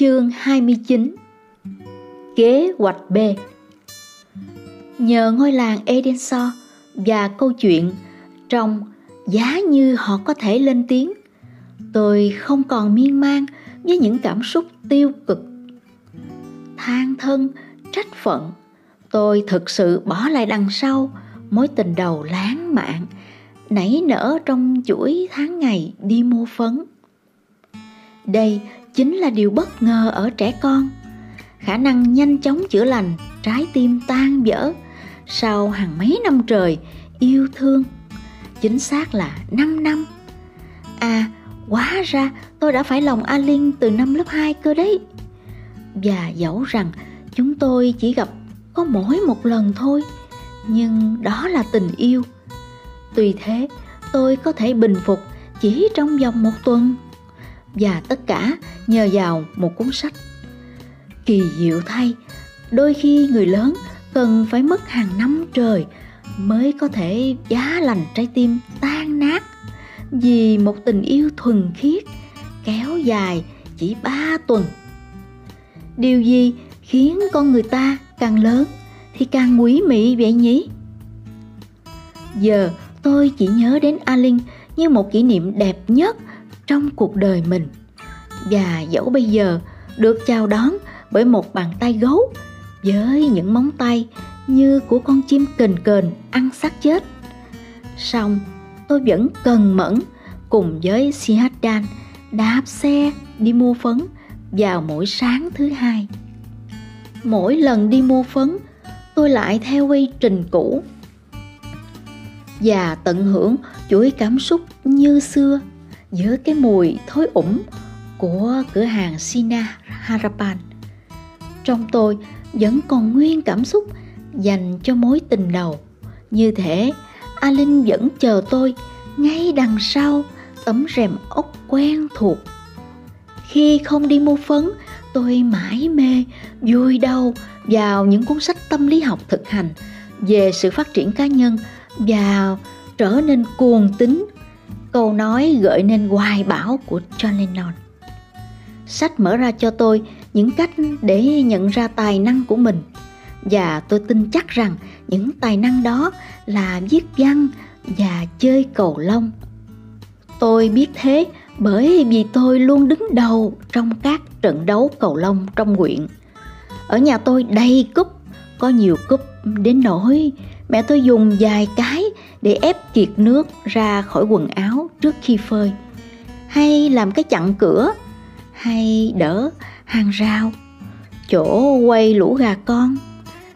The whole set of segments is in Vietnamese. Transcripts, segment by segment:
Chương 29 Kế hoạch B. Nhờ ngôi làng Edensor và câu chuyện trong Giá như họ có thể lên tiếng Tôi không còn miên man với những cảm xúc tiêu cực. Than thân, trách phận Tôi thực sự bỏ lại đằng sau mối tình đầu lãng mạn nảy nở trong chuỗi tháng ngày đi mua phấn. Đây chính là điều bất ngờ ở trẻ con. Khả năng nhanh chóng chữa lành, trái tim tan vỡ sau hàng mấy năm trời yêu thương. Chính xác là 5 năm. À, quá ra tôi đã phải lòng A Linh từ năm lớp 2 cơ đấy. Và dẫu rằng chúng tôi chỉ gặp có mỗi một lần thôi, nhưng đó là tình yêu. Tuy thế, tôi có thể bình phục chỉ trong vòng một tuần và tất cả nhờ vào một cuốn sách. Kỳ diệu thay, đôi khi người lớn cần phải mất hàng năm trời mới có thể giá lành trái tim tan nát vì một tình yêu thuần khiết kéo dài chỉ ba tuần. Điều gì khiến con người ta càng lớn thì càng quý mị vậy nhỉ? Giờ tôi chỉ nhớ đến A Linh như một kỷ niệm đẹp nhất trong cuộc đời mình. Và dẫu bây giờ được chào đón bởi một bàn tay gấu với những móng tay như của con chim kền kền ăn xác chết. song tôi vẫn cần mẫn cùng với Sihadan đạp xe đi mua phấn vào mỗi sáng thứ hai. Mỗi lần đi mua phấn, tôi lại theo quy trình cũ và tận hưởng chuỗi cảm xúc như xưa giữa cái mùi thối ủng của cửa hàng Sina Harapan. Trong tôi vẫn còn nguyên cảm xúc dành cho mối tình đầu. Như thế, A Linh vẫn chờ tôi ngay đằng sau tấm rèm ốc quen thuộc. Khi không đi mua phấn, tôi mãi mê, vui đầu vào những cuốn sách tâm lý học thực hành về sự phát triển cá nhân và trở nên cuồng tín câu nói gợi nên hoài bão của John Lennon. Sách mở ra cho tôi những cách để nhận ra tài năng của mình và tôi tin chắc rằng những tài năng đó là viết văn và chơi cầu lông. Tôi biết thế bởi vì tôi luôn đứng đầu trong các trận đấu cầu lông trong huyện. Ở nhà tôi đầy cúp, có nhiều cúp đến nỗi mẹ tôi dùng vài cái để ép kiệt nước ra khỏi quần áo trước khi phơi. Hay làm cái chặn cửa, hay đỡ hàng rào. Chỗ quay lũ gà con,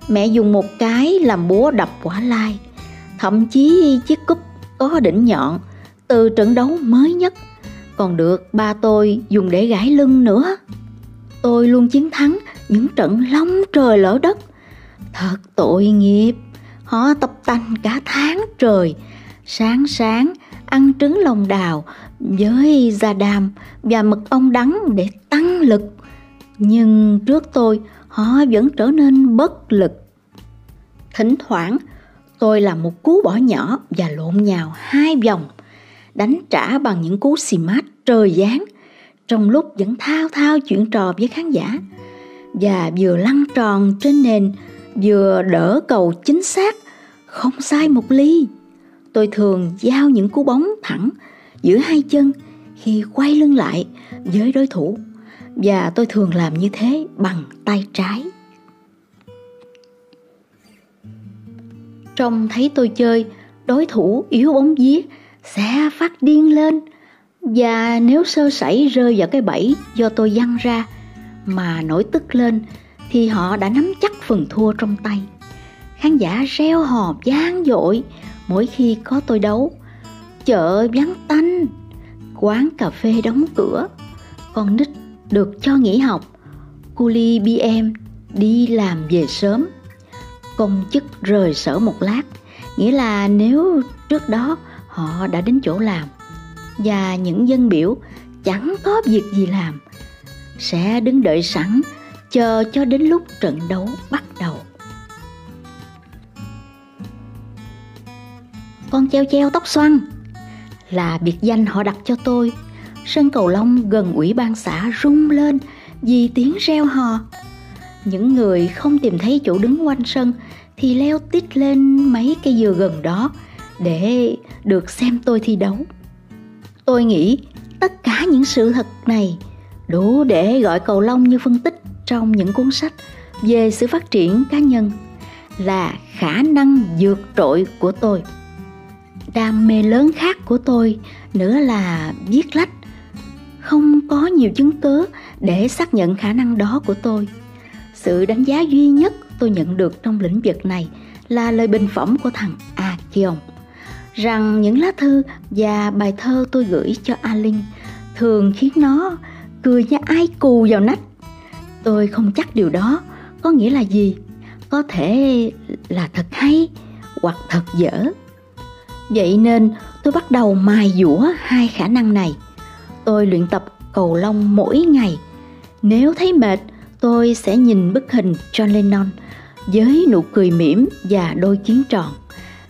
mẹ dùng một cái làm búa đập quả lai. Thậm chí chiếc cúp có đỉnh nhọn từ trận đấu mới nhất. Còn được ba tôi dùng để gãi lưng nữa. Tôi luôn chiến thắng những trận long trời lỡ đất. Thật tội nghiệp. Họ tập tành cả tháng trời, sáng sáng ăn trứng lòng đào với da đàm và mật ong đắng để tăng lực. Nhưng trước tôi, họ vẫn trở nên bất lực. Thỉnh thoảng, tôi làm một cú bỏ nhỏ và lộn nhào hai vòng, đánh trả bằng những cú xì mát trời giáng, trong lúc vẫn thao thao chuyện trò với khán giả và vừa lăn tròn trên nền vừa đỡ cầu chính xác, không sai một ly. Tôi thường giao những cú bóng thẳng giữa hai chân khi quay lưng lại với đối thủ và tôi thường làm như thế bằng tay trái. Trông thấy tôi chơi, đối thủ yếu bóng vía sẽ phát điên lên và nếu sơ sẩy rơi vào cái bẫy do tôi văng ra mà nổi tức lên thì họ đã nắm chắc phần thua trong tay. Khán giả reo hò vang dội mỗi khi có tôi đấu. Chợ vắng tanh, quán cà phê đóng cửa, con nít được cho nghỉ học, cu ly BM đi làm về sớm. Công chức rời sở một lát, nghĩa là nếu trước đó họ đã đến chỗ làm và những dân biểu chẳng có việc gì làm sẽ đứng đợi sẵn chờ cho đến lúc trận đấu bắt đầu. Con treo treo tóc xoăn là biệt danh họ đặt cho tôi. Sân cầu lông gần ủy ban xã rung lên vì tiếng reo hò. Những người không tìm thấy chỗ đứng quanh sân thì leo tít lên mấy cây dừa gần đó để được xem tôi thi đấu. Tôi nghĩ tất cả những sự thật này đủ để gọi cầu lông như phân tích trong những cuốn sách về sự phát triển cá nhân là khả năng vượt trội của tôi. Đam mê lớn khác của tôi nữa là viết lách. Không có nhiều chứng cớ để xác nhận khả năng đó của tôi. Sự đánh giá duy nhất tôi nhận được trong lĩnh vực này là lời bình phẩm của thằng A Kiong. Rằng những lá thư và bài thơ tôi gửi cho A Linh thường khiến nó cười như ai cù vào nách. Tôi không chắc điều đó có nghĩa là gì. Có thể là thật hay hoặc thật dở. Vậy nên tôi bắt đầu mài dũa hai khả năng này. Tôi luyện tập cầu lông mỗi ngày. Nếu thấy mệt, tôi sẽ nhìn bức hình John Lennon với nụ cười mỉm và đôi kiến tròn.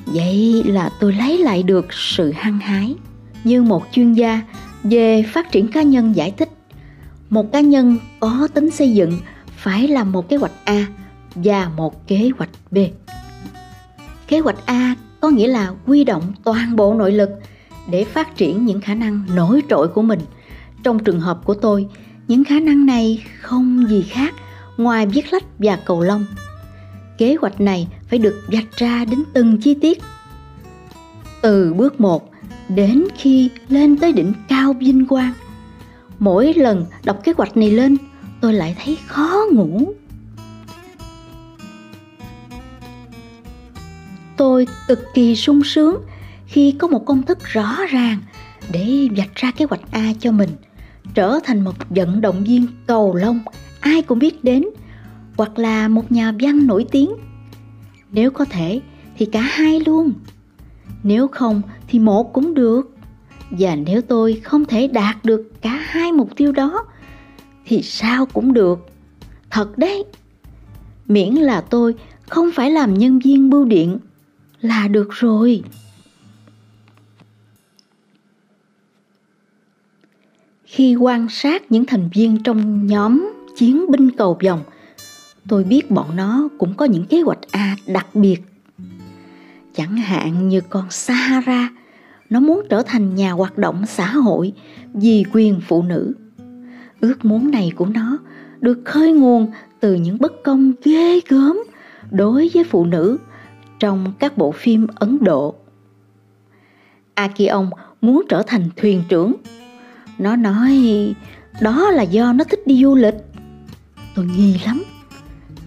Vậy là tôi lấy lại được sự hăng hái. Như một chuyên gia về phát triển cá nhân giải thích, một cá nhân có tính xây dựng phải làm một kế hoạch A và một kế hoạch B. Kế hoạch A có nghĩa là quy động toàn bộ nội lực để phát triển những khả năng nổi trội của mình. Trong trường hợp của tôi, những khả năng này không gì khác ngoài viết lách và cầu lông. Kế hoạch này phải được vạch ra đến từng chi tiết. Từ bước 1 đến khi lên tới đỉnh cao vinh quang. Mỗi lần đọc kế hoạch này lên, tôi lại thấy khó ngủ. Tôi cực kỳ sung sướng khi có một công thức rõ ràng để vạch ra kế hoạch A cho mình, trở thành một vận động viên cầu lông ai cũng biết đến hoặc là một nhà văn nổi tiếng. Nếu có thể thì cả hai luôn. Nếu không thì một cũng được. Và nếu tôi không thể đạt được cả hai mục tiêu đó thì sao cũng được. Thật đấy. Miễn là tôi không phải làm nhân viên bưu điện là được rồi. Khi quan sát những thành viên trong nhóm chiến binh cầu vòng, tôi biết bọn nó cũng có những kế hoạch A đặc biệt Chẳng hạn như con Sahara, nó muốn trở thành nhà hoạt động xã hội vì quyền phụ nữ. Ước muốn này của nó được khơi nguồn từ những bất công ghê gớm đối với phụ nữ trong các bộ phim Ấn Độ. Akion muốn trở thành thuyền trưởng. Nó nói, đó là do nó thích đi du lịch. Tôi nghi lắm.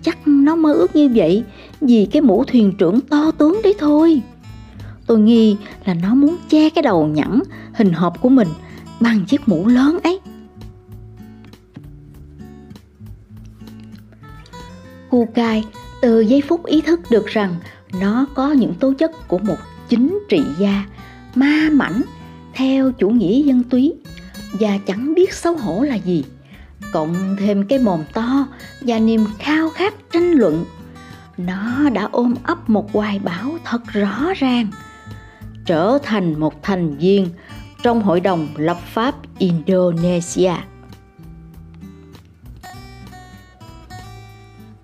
Chắc nó mơ ước như vậy vì cái mũ thuyền trưởng to tướng đấy thôi. Tôi nghi là nó muốn che cái đầu nhẵn hình hộp của mình bằng chiếc mũ lớn ấy. Kukai từ giây phút ý thức được rằng nó có những tố chất của một chính trị gia ma mảnh theo chủ nghĩa dân túy và chẳng biết xấu hổ là gì, cộng thêm cái mồm to và niềm khao khát tranh luận nó đã ôm ấp một hoài bão thật rõ ràng trở thành một thành viên trong hội đồng lập pháp indonesia.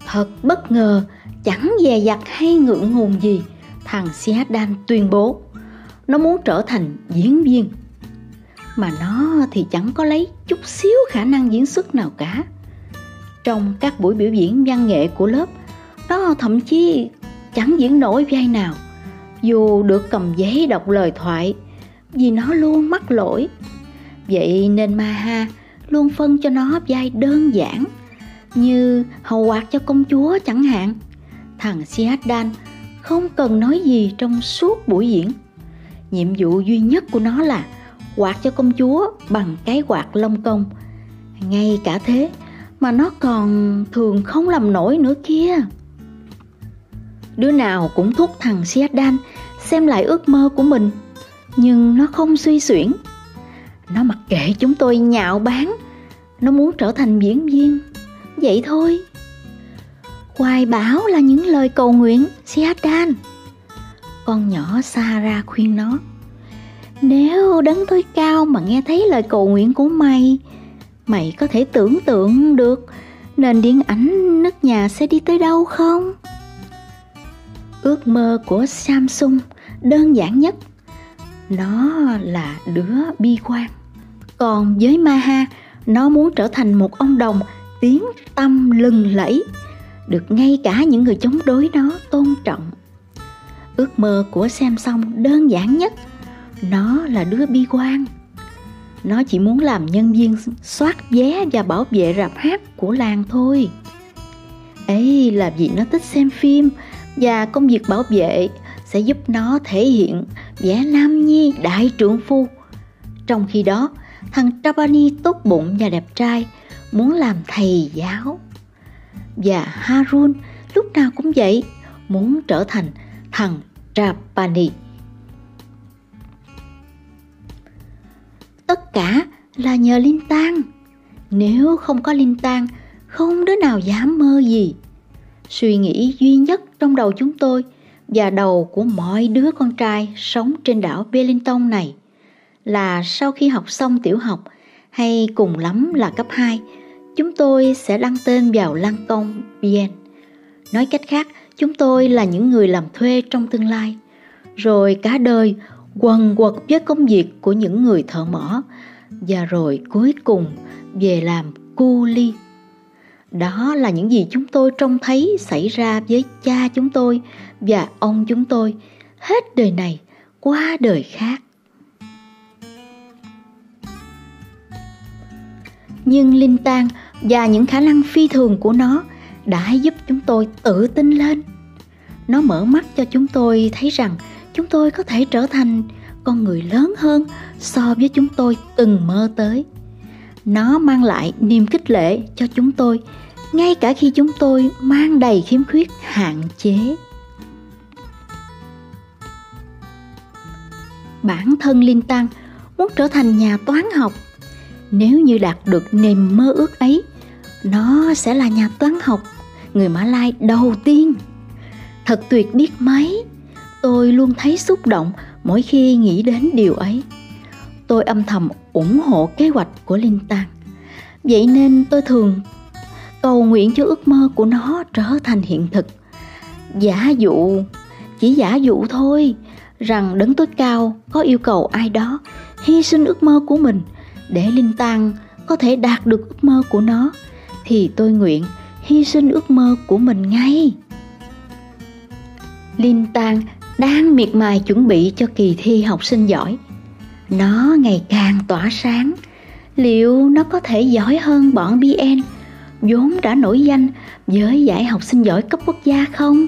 Thật bất ngờ, chẳng dè dặt hay ngượng ngùng gì, thằng Siadan tuyên bố, nó muốn trở thành diễn viên. Mà nó thì chẳng có lấy chút xíu khả năng diễn xuất nào cả. Trong các buổi biểu diễn văn nghệ của lớp, nó thậm chí chẳng diễn nổi vai nào dù được cầm giấy đọc lời thoại, vì nó luôn mắc lỗi. Vậy nên maha luôn phân cho nó vai đơn giản, như hầu quạt cho công chúa chẳng hạn. Thằng siadan không cần nói gì trong suốt buổi diễn. Nhiệm vụ duy nhất của nó là quạt cho công chúa bằng cái quạt lông công. Ngay cả thế mà nó còn thường không làm nổi nữa kia đứa nào cũng thúc thằng Siadan xem lại ước mơ của mình, nhưng nó không suy xuyển. Nó mặc kệ chúng tôi nhạo báng, nó muốn trở thành diễn viên. Vậy thôi. Hoài bảo là những lời cầu nguyện Siadan con nhỏ Sahara khuyên nó, nếu đấng tối cao mà nghe thấy lời cầu nguyện của mày Mày có thể tưởng tượng được nền điện ảnh nước nhà sẽ đi tới đâu không? Ước mơ của Samsung đơn giản nhất. Nó là đứa bi quan. Còn với Maha, Nó muốn trở thành một ông đồng tiếng tâm lừng lẫy, Được ngay cả những người chống đối nó tôn trọng. Ước mơ của Samsung đơn giản nhất, Nó là đứa bi quan. Nó chỉ muốn làm nhân viên soát vé và bảo vệ rạp hát của làng thôi. Ấy là vì nó thích xem phim và công việc bảo vệ sẽ giúp nó thể hiện vẻ nam nhi đại trượng phu. Trong khi đó, thằng Trapani tốt bụng và đẹp trai muốn làm thầy giáo. Và Harun lúc nào cũng vậy, muốn trở thành thằng Trapani. Tất cả là nhờ Linh Tang. Nếu không có Linh Tang, không đứa nào dám mơ gì. Suy nghĩ duy nhất trong đầu chúng tôi và đầu của mọi đứa con trai sống trên đảo Wellington này là sau khi học xong tiểu học hay cùng lắm là cấp 2, chúng tôi sẽ đăng tên vào lăng công Bien. Nói cách khác, chúng tôi là những người làm thuê trong tương lai. Rồi cả đời quần quật với công việc của những người thợ mỏ. Và rồi cuối cùng về làm cu ly đó là những gì chúng tôi trông thấy xảy ra với cha chúng tôi và ông chúng tôi hết đời này qua đời khác. Nhưng linh tang và những khả năng phi thường của nó đã giúp chúng tôi tự tin lên. Nó mở mắt cho chúng tôi thấy rằng chúng tôi có thể trở thành con người lớn hơn so với chúng tôi từng mơ tới. Nó mang lại niềm khích lệ cho chúng tôi, ngay cả khi chúng tôi mang đầy khiếm khuyết, hạn chế. Bản thân linh tăng muốn trở thành nhà toán học. Nếu như đạt được niềm mơ ước ấy, nó sẽ là nhà toán học, người mã lai đầu tiên. Thật tuyệt biết mấy, tôi luôn thấy xúc động mỗi khi nghĩ đến điều ấy. Tôi âm thầm ủng hộ kế hoạch của linh tăng vậy nên tôi thường cầu nguyện cho ước mơ của nó trở thành hiện thực. Giả dụ, chỉ giả dụ thôi rằng đấng tối cao có yêu cầu ai đó hy sinh ước mơ của mình để linh Tăng có thể đạt được ước mơ của nó, thì tôi nguyện hy sinh ước mơ của mình ngay. Linh Tăng đang miệt mài chuẩn bị cho kỳ thi học sinh giỏi nó ngày càng tỏa sáng liệu nó có thể giỏi hơn bọn bn vốn đã nổi danh với giải học sinh giỏi cấp quốc gia không?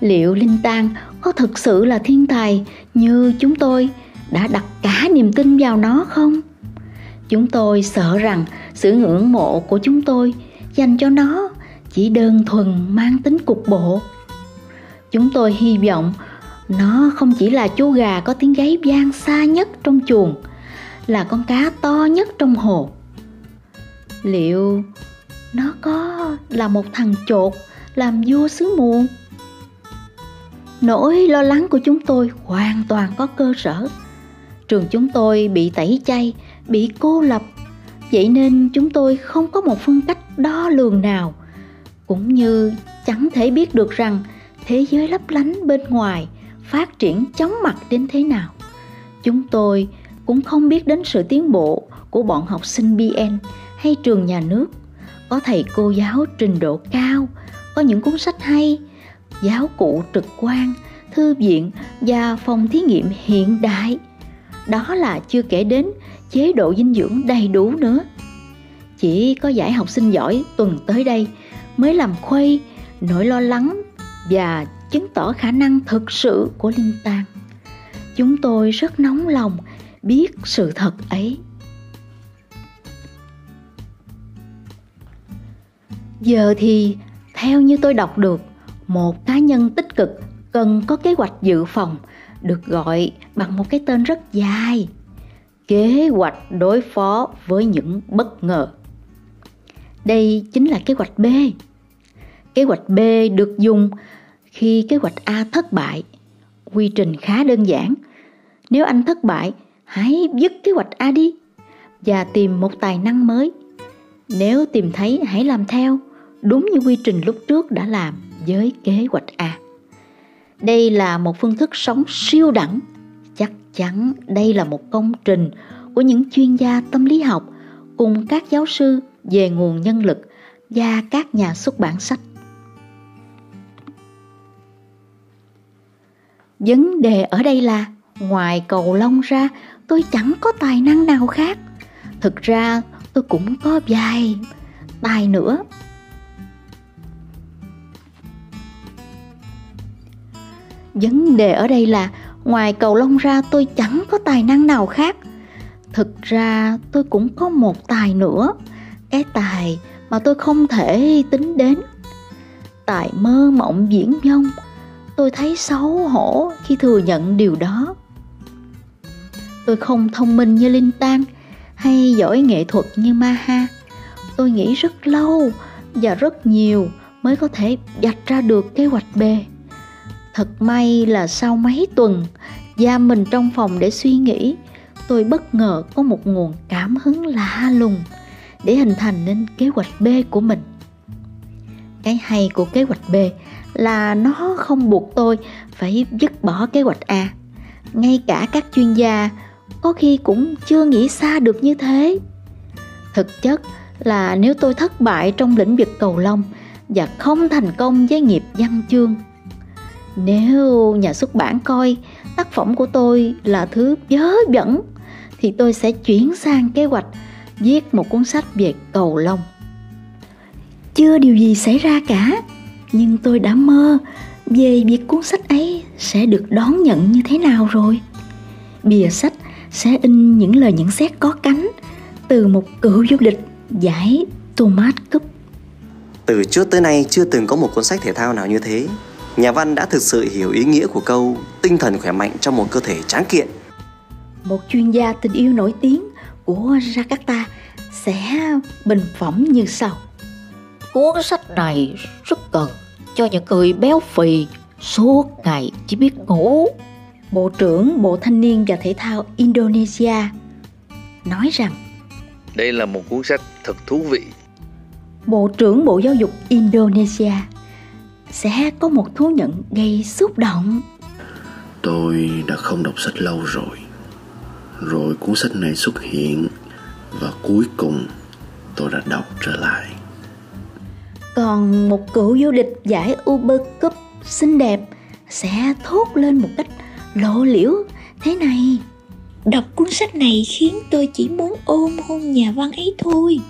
Liệu Linh Tang có thực sự là thiên tài như chúng tôi đã đặt cả niềm tin vào nó không? Chúng tôi sợ rằng sự ngưỡng mộ của chúng tôi dành cho nó chỉ đơn thuần mang tính cục bộ. Chúng tôi hy vọng nó không chỉ là chú gà có tiếng gáy vang xa nhất trong chuồng, là con cá to nhất trong hồ. Liệu nó có là một thằng chột làm vua xứ muộn? Nỗi lo lắng của chúng tôi hoàn toàn có cơ sở. Trường chúng tôi bị tẩy chay bị cô lập. Vậy nên chúng tôi không có một phương cách đo lường nào. Cũng như chẳng thể biết được rằng thế giới lấp lánh bên ngoài phát triển chóng mặt đến thế nào. Chúng tôi cũng không biết đến sự tiến bộ của bọn học sinh bn hay trường nhà nước. Có thầy cô giáo trình độ cao, có những cuốn sách hay, giáo cụ trực quan, thư viện và phòng thí nghiệm hiện đại. Đó là chưa kể đến chế độ dinh dưỡng đầy đủ nữa. Chỉ có giải học sinh giỏi tuần tới đây mới làm khuây nỗi lo lắng và chứng tỏ khả năng thực sự của linh tàng chúng tôi rất nóng lòng biết sự thật ấy Giờ thì theo như tôi đọc được, một cá nhân tích cực cần có kế hoạch dự phòng được gọi bằng một cái tên rất dài. Kế hoạch đối phó với những bất ngờ. Đây chính là kế hoạch B. Kế hoạch B được dùng khi kế hoạch A thất bại. Quy trình khá đơn giản. Nếu anh thất bại, hãy dứt kế hoạch A đi. và tìm một tài năng mới. Nếu tìm thấy hãy làm theo, đúng như quy trình lúc trước đã làm với kế hoạch A. Đây là một phương thức sống siêu đẳng. Chắc chắn đây là một công trình của những chuyên gia tâm lý học cùng các giáo sư về nguồn nhân lực và các nhà xuất bản sách. Vấn đề ở đây là ngoài cầu lông ra tôi chẳng có tài năng nào khác. Thực ra tôi cũng có vài tài nữa. Vấn đề ở đây là ngoài cầu lông ra tôi chẳng có tài năng nào khác. Thực ra tôi cũng có một tài nữa, cái tài mà tôi không thể tính đến. Tài mơ mộng viễn vông, tôi thấy xấu hổ khi thừa nhận điều đó. Tôi không thông minh như Linh Tan hay giỏi nghệ thuật như Maha. Tôi nghĩ rất lâu và rất nhiều mới có thể vạch ra được kế hoạch B. Thật may là sau mấy tuần giam mình trong phòng để suy nghĩ, tôi bất ngờ có một nguồn cảm hứng lạ lùng để hình thành nên kế hoạch B của mình. Cái hay của kế hoạch B là nó không buộc tôi phải dứt bỏ kế hoạch A. Ngay cả các chuyên gia có khi cũng chưa nghĩ xa được như thế. Thực chất là nếu tôi thất bại trong lĩnh vực cầu lông và không thành công với nghiệp văn chương nếu nhà xuất bản coi tác phẩm của tôi là thứ dớ dẫn thì tôi sẽ chuyển sang kế hoạch viết một cuốn sách về cầu lông. Chưa điều gì xảy ra cả, nhưng tôi đã mơ về việc cuốn sách ấy sẽ được đón nhận như thế nào rồi. Bìa sách sẽ in những lời nhận xét có cánh từ một cựu du lịch giải Thomas Cup. Từ trước tới nay chưa từng có một cuốn sách thể thao nào như thế nhà văn đã thực sự hiểu ý nghĩa của câu tinh thần khỏe mạnh trong một cơ thể tráng kiện. Một chuyên gia tình yêu nổi tiếng của Jakarta sẽ bình phẩm như sau. Cuốn sách này rất cần cho những người béo phì suốt ngày chỉ biết ngủ. Bộ trưởng Bộ Thanh niên và Thể thao Indonesia nói rằng đây là một cuốn sách thật thú vị. Bộ trưởng Bộ Giáo dục Indonesia sẽ có một thú nhận gây xúc động. Tôi đã không đọc sách lâu rồi. Rồi cuốn sách này xuất hiện và cuối cùng tôi đã đọc trở lại. Còn một cựu du lịch giải Uber Cup xinh đẹp sẽ thốt lên một cách lộ liễu thế này. Đọc cuốn sách này khiến tôi chỉ muốn ôm hôn nhà văn ấy thôi.